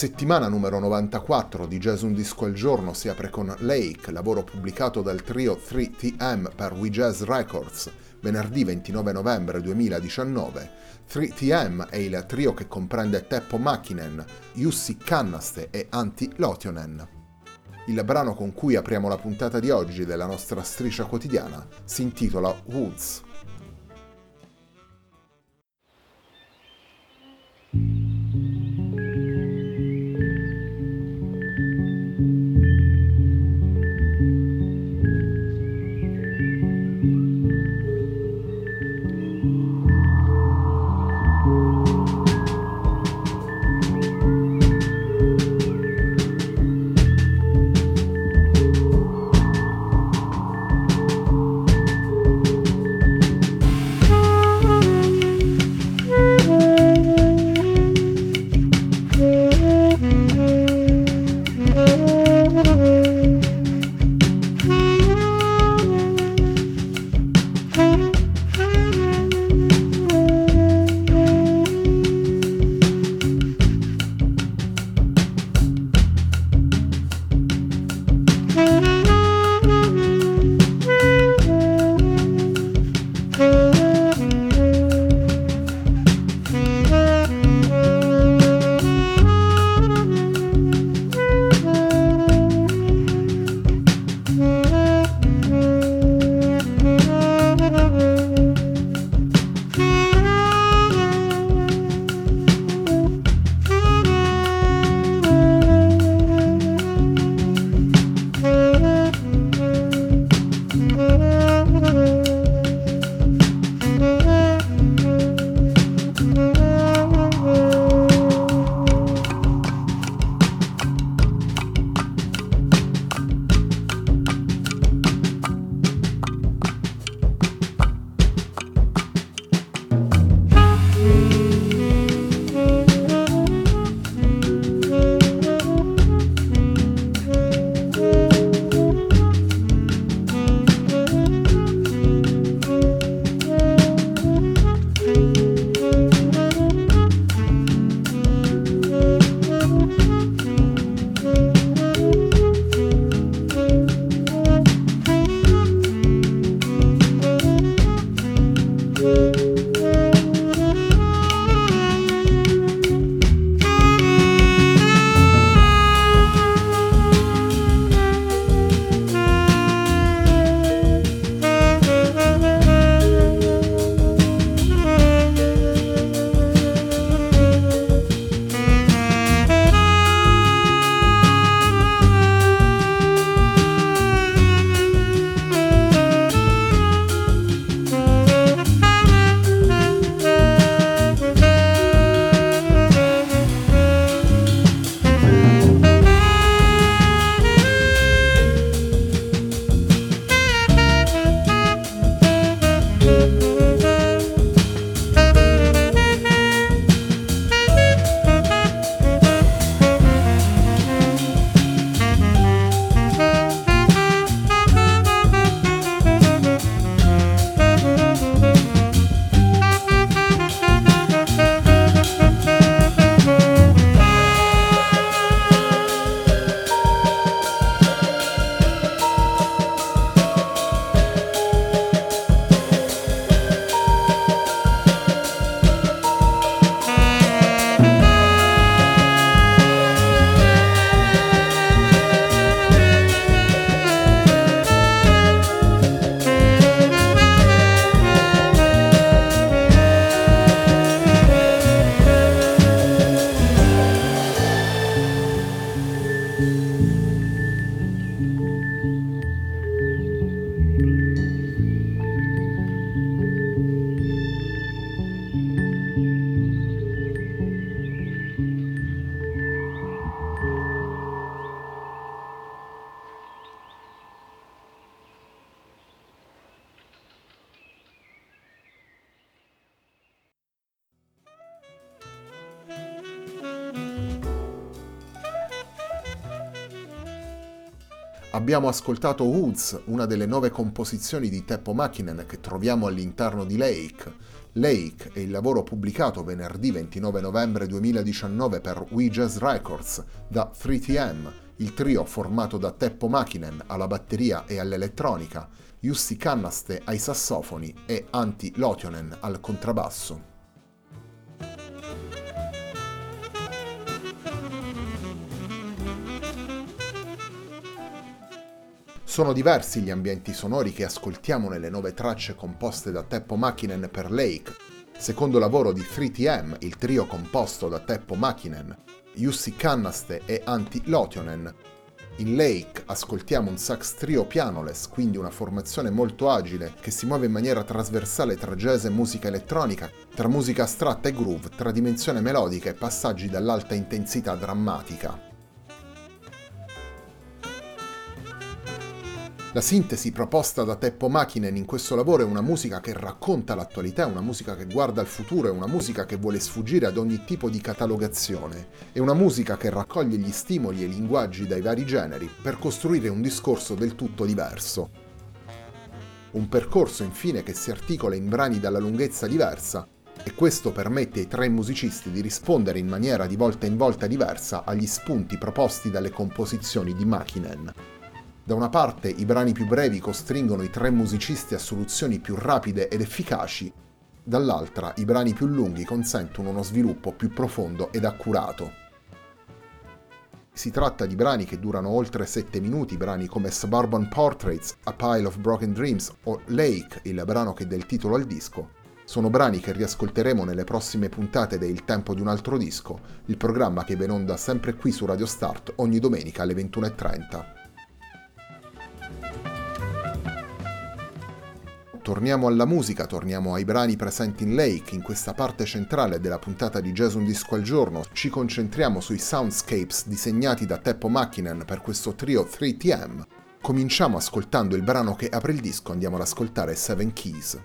Settimana numero 94 di Jazz Un Disco al Giorno si apre con Lake, lavoro pubblicato dal trio 3TM per We Jazz Records, venerdì 29 novembre 2019. 3TM è il trio che comprende Teppo Makinen, Jussi Kannaste e Antti Lotionen. Il brano con cui apriamo la puntata di oggi della nostra striscia quotidiana si intitola Woods. Abbiamo ascoltato Woods, una delle nove composizioni di Teppo Makinen che troviamo all'interno di Lake. Lake è il lavoro pubblicato venerdì 29 novembre 2019 per We Jazz Records da 3TM, il trio formato da Teppo Makinen alla batteria e all'elettronica, Jussi Kannaste ai sassofoni e Antti Lotionen al contrabbasso. Sono diversi gli ambienti sonori che ascoltiamo nelle nove tracce composte da Teppo Makinen per Lake, secondo lavoro di 3TM, il trio composto da Teppo Makinen, Jussi Kannaste e Antti Lotionen. In Lake ascoltiamo un sax trio pianoless, quindi una formazione molto agile che si muove in maniera trasversale tra jazz e musica elettronica, tra musica astratta e groove, tra dimensione melodica e passaggi dall'alta intensità drammatica. La sintesi proposta da Teppo Makinen in questo lavoro è una musica che racconta l'attualità, una musica che guarda al futuro, è una musica che vuole sfuggire ad ogni tipo di catalogazione, è una musica che raccoglie gli stimoli e i linguaggi dai vari generi per costruire un discorso del tutto diverso. Un percorso infine che si articola in brani dalla lunghezza diversa e questo permette ai tre musicisti di rispondere in maniera di volta in volta diversa agli spunti proposti dalle composizioni di Makinen. Da una parte i brani più brevi costringono i tre musicisti a soluzioni più rapide ed efficaci, dall'altra i brani più lunghi consentono uno sviluppo più profondo ed accurato. Si tratta di brani che durano oltre 7 minuti, brani come Suburban Portraits, A Pile of Broken Dreams o Lake, il brano che dà il titolo al disco. Sono brani che riascolteremo nelle prossime puntate de Il tempo di un altro disco, il programma che va in onda sempre qui su Radio Start ogni domenica alle 21.30. Torniamo alla musica, torniamo ai brani presenti in Lake. In questa parte centrale della puntata di Jazz Un Disco al Giorno ci concentriamo sui soundscapes disegnati da Teppo Makinen per questo trio 3TM. Cominciamo ascoltando il brano che apre il disco, andiamo ad ascoltare Seven Keys.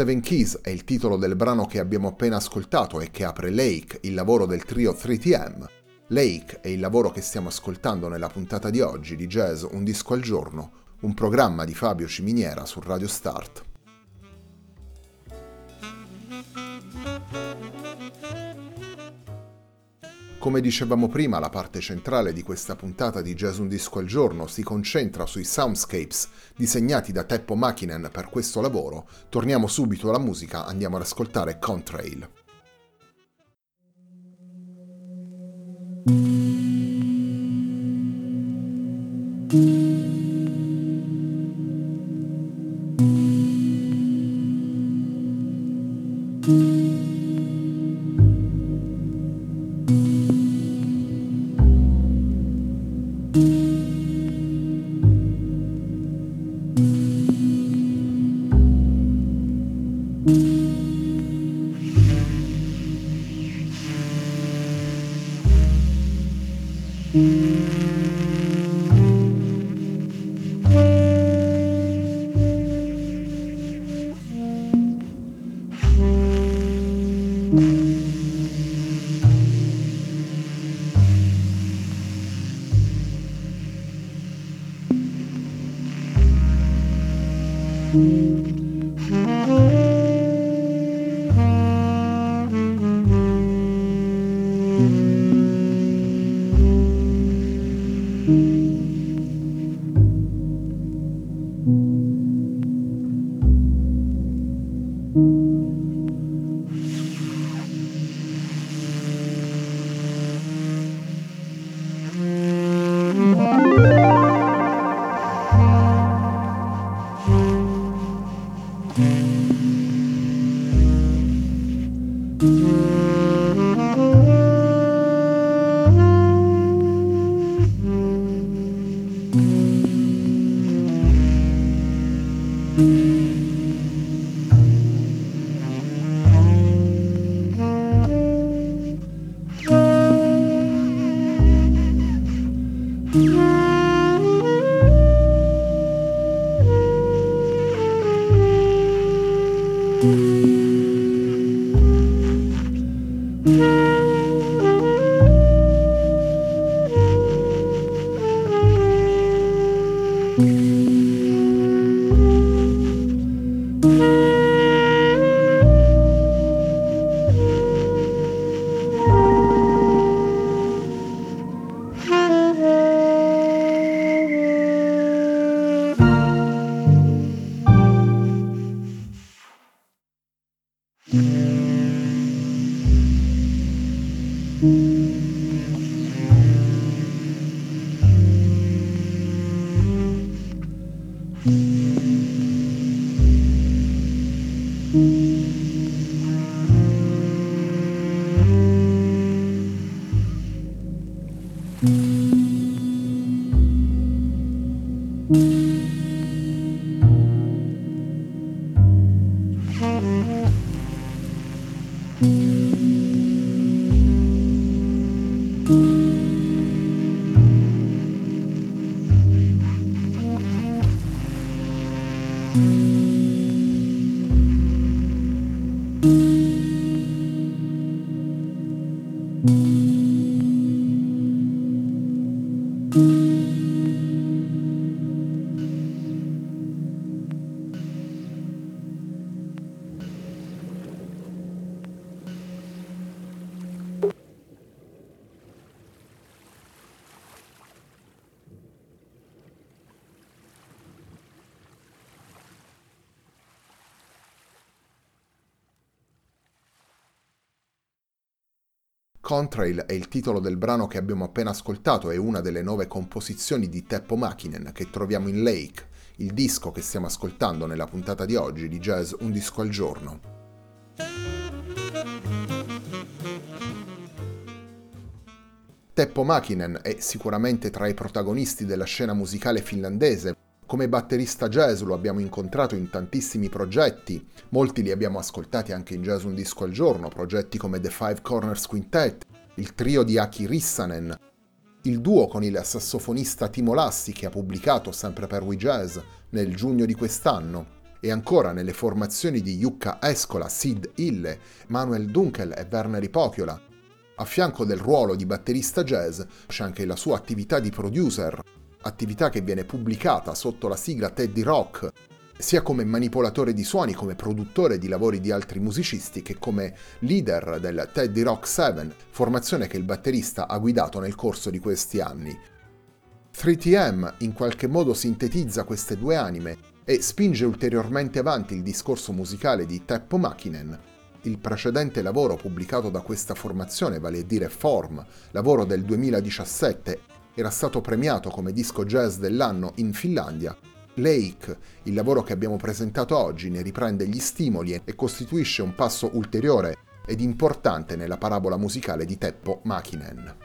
Seven Keys è il titolo del brano che abbiamo appena ascoltato e che apre Lake, il lavoro del trio 3TM. Lake è il lavoro che stiamo ascoltando nella puntata di oggi di Jazz Un disco al giorno, un programma di Fabio Ciminiera su Radio Start. Come dicevamo prima, la parte centrale di questa puntata di Jazz Un Disco al Giorno si concentra sui soundscapes disegnati da Teppo Makinen per questo lavoro. Torniamo subito alla musica, andiamo ad ascoltare Contrail. Mm-hmm. Contrail è il titolo del brano che abbiamo appena ascoltato e una delle nove composizioni di Teppo Makinen che troviamo in Lake, il disco che stiamo ascoltando nella puntata di oggi di Jazz Un disco al giorno. Teppo Makinen è sicuramente tra i protagonisti della scena musicale finlandese, come batterista jazz lo abbiamo incontrato in tantissimi progetti, molti li abbiamo ascoltati anche in Jazz Un Disco al Giorno, progetti come The Five Corners Quintet, il trio di Aki Rissanen, il duo con il sassofonista Timo Lassi che ha pubblicato sempre per We Jazz nel giugno di quest'anno, e ancora nelle formazioni di Jukka Escola, Sid Ille, Manuel Dunkel e Werner Ipokiola. A fianco del ruolo di batterista jazz c'è anche la sua attività di producer, attività che viene pubblicata sotto la sigla Teddy Rock, sia come manipolatore di suoni, come produttore di lavori di altri musicisti, che come leader del Teddy Rock 7, formazione che il batterista ha guidato nel corso di questi anni. 3TM in qualche modo sintetizza queste due anime e spinge ulteriormente avanti il discorso musicale di Teppo Makinen. Il precedente lavoro pubblicato da questa formazione, vale a dire Form, lavoro del 2017, era stato premiato come disco jazz dell'anno in Finlandia. Lake, il lavoro che abbiamo presentato oggi, ne riprende gli stimoli e costituisce un passo ulteriore ed importante nella parabola musicale di Teppo Makinen.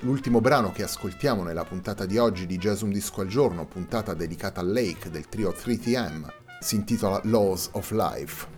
L'ultimo brano che ascoltiamo nella puntata di oggi di Jazz Un Disco al Giorno, puntata dedicata al Lake del trio 3TM, si intitola Laws of Life.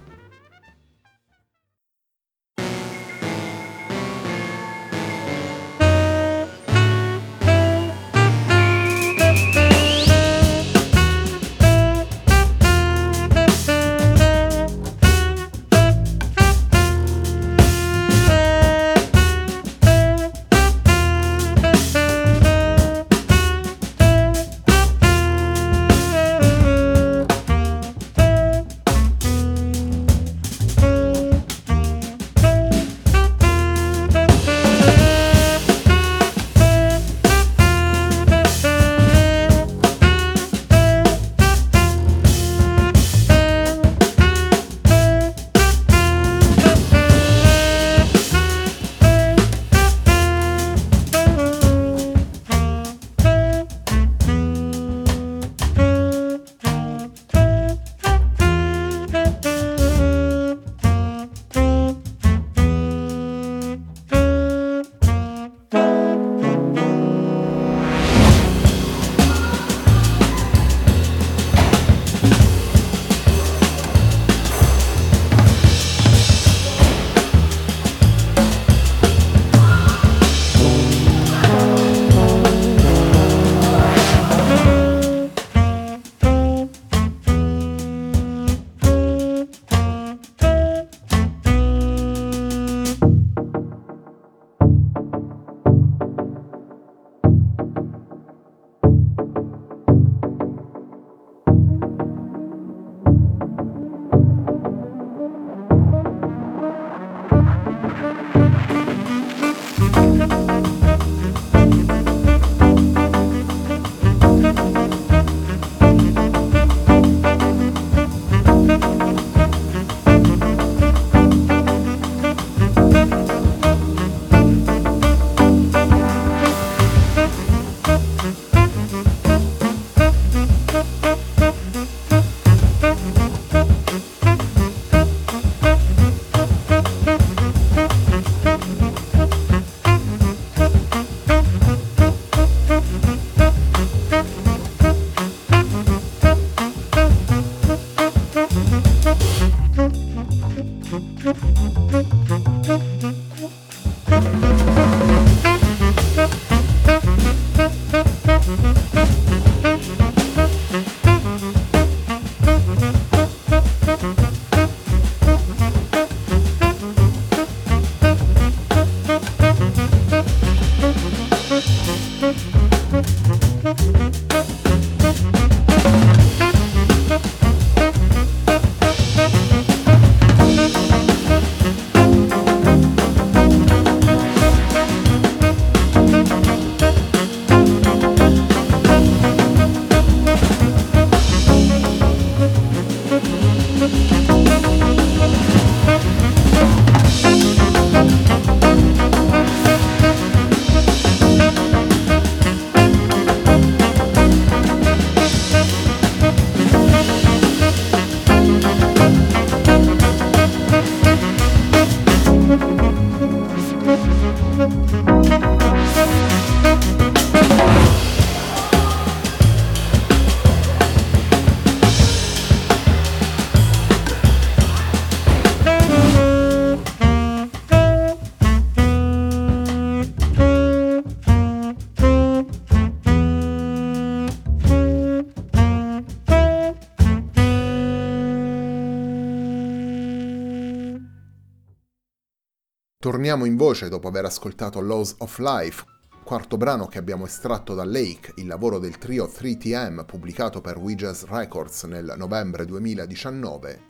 Torniamo in voce dopo aver ascoltato Laws of Life, quarto brano che abbiamo estratto da Lake, il lavoro del trio 3TM pubblicato per Jazz Records nel novembre 2019.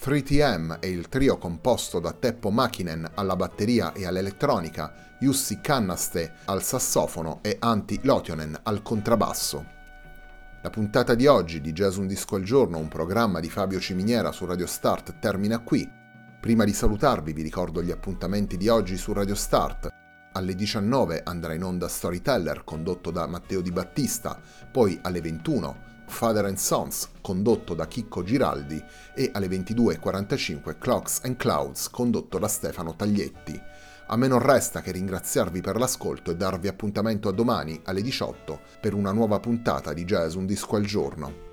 3TM e il trio composto da Teppo Makinen alla batteria e all'elettronica, Jussi Kannaste al sassofono e Antti Lotionen al contrabbasso. La puntata di oggi di Jazz Un Disco al Giorno, un programma di Fabio Ciminiera su Radio Start, termina qui. Prima di salutarvi vi ricordo gli appuntamenti di oggi su Radio Start. Alle 19 andrà in onda Storyteller condotto da Matteo Di Battista, poi alle 21 Father and Sons condotto da Chicco Giraldi e alle 22.45 Clocks and Clouds condotto da Stefano Taglietti. A me non resta che ringraziarvi per l'ascolto e darvi appuntamento a domani alle 18 per una nuova puntata di Jazz Un Disco al Giorno.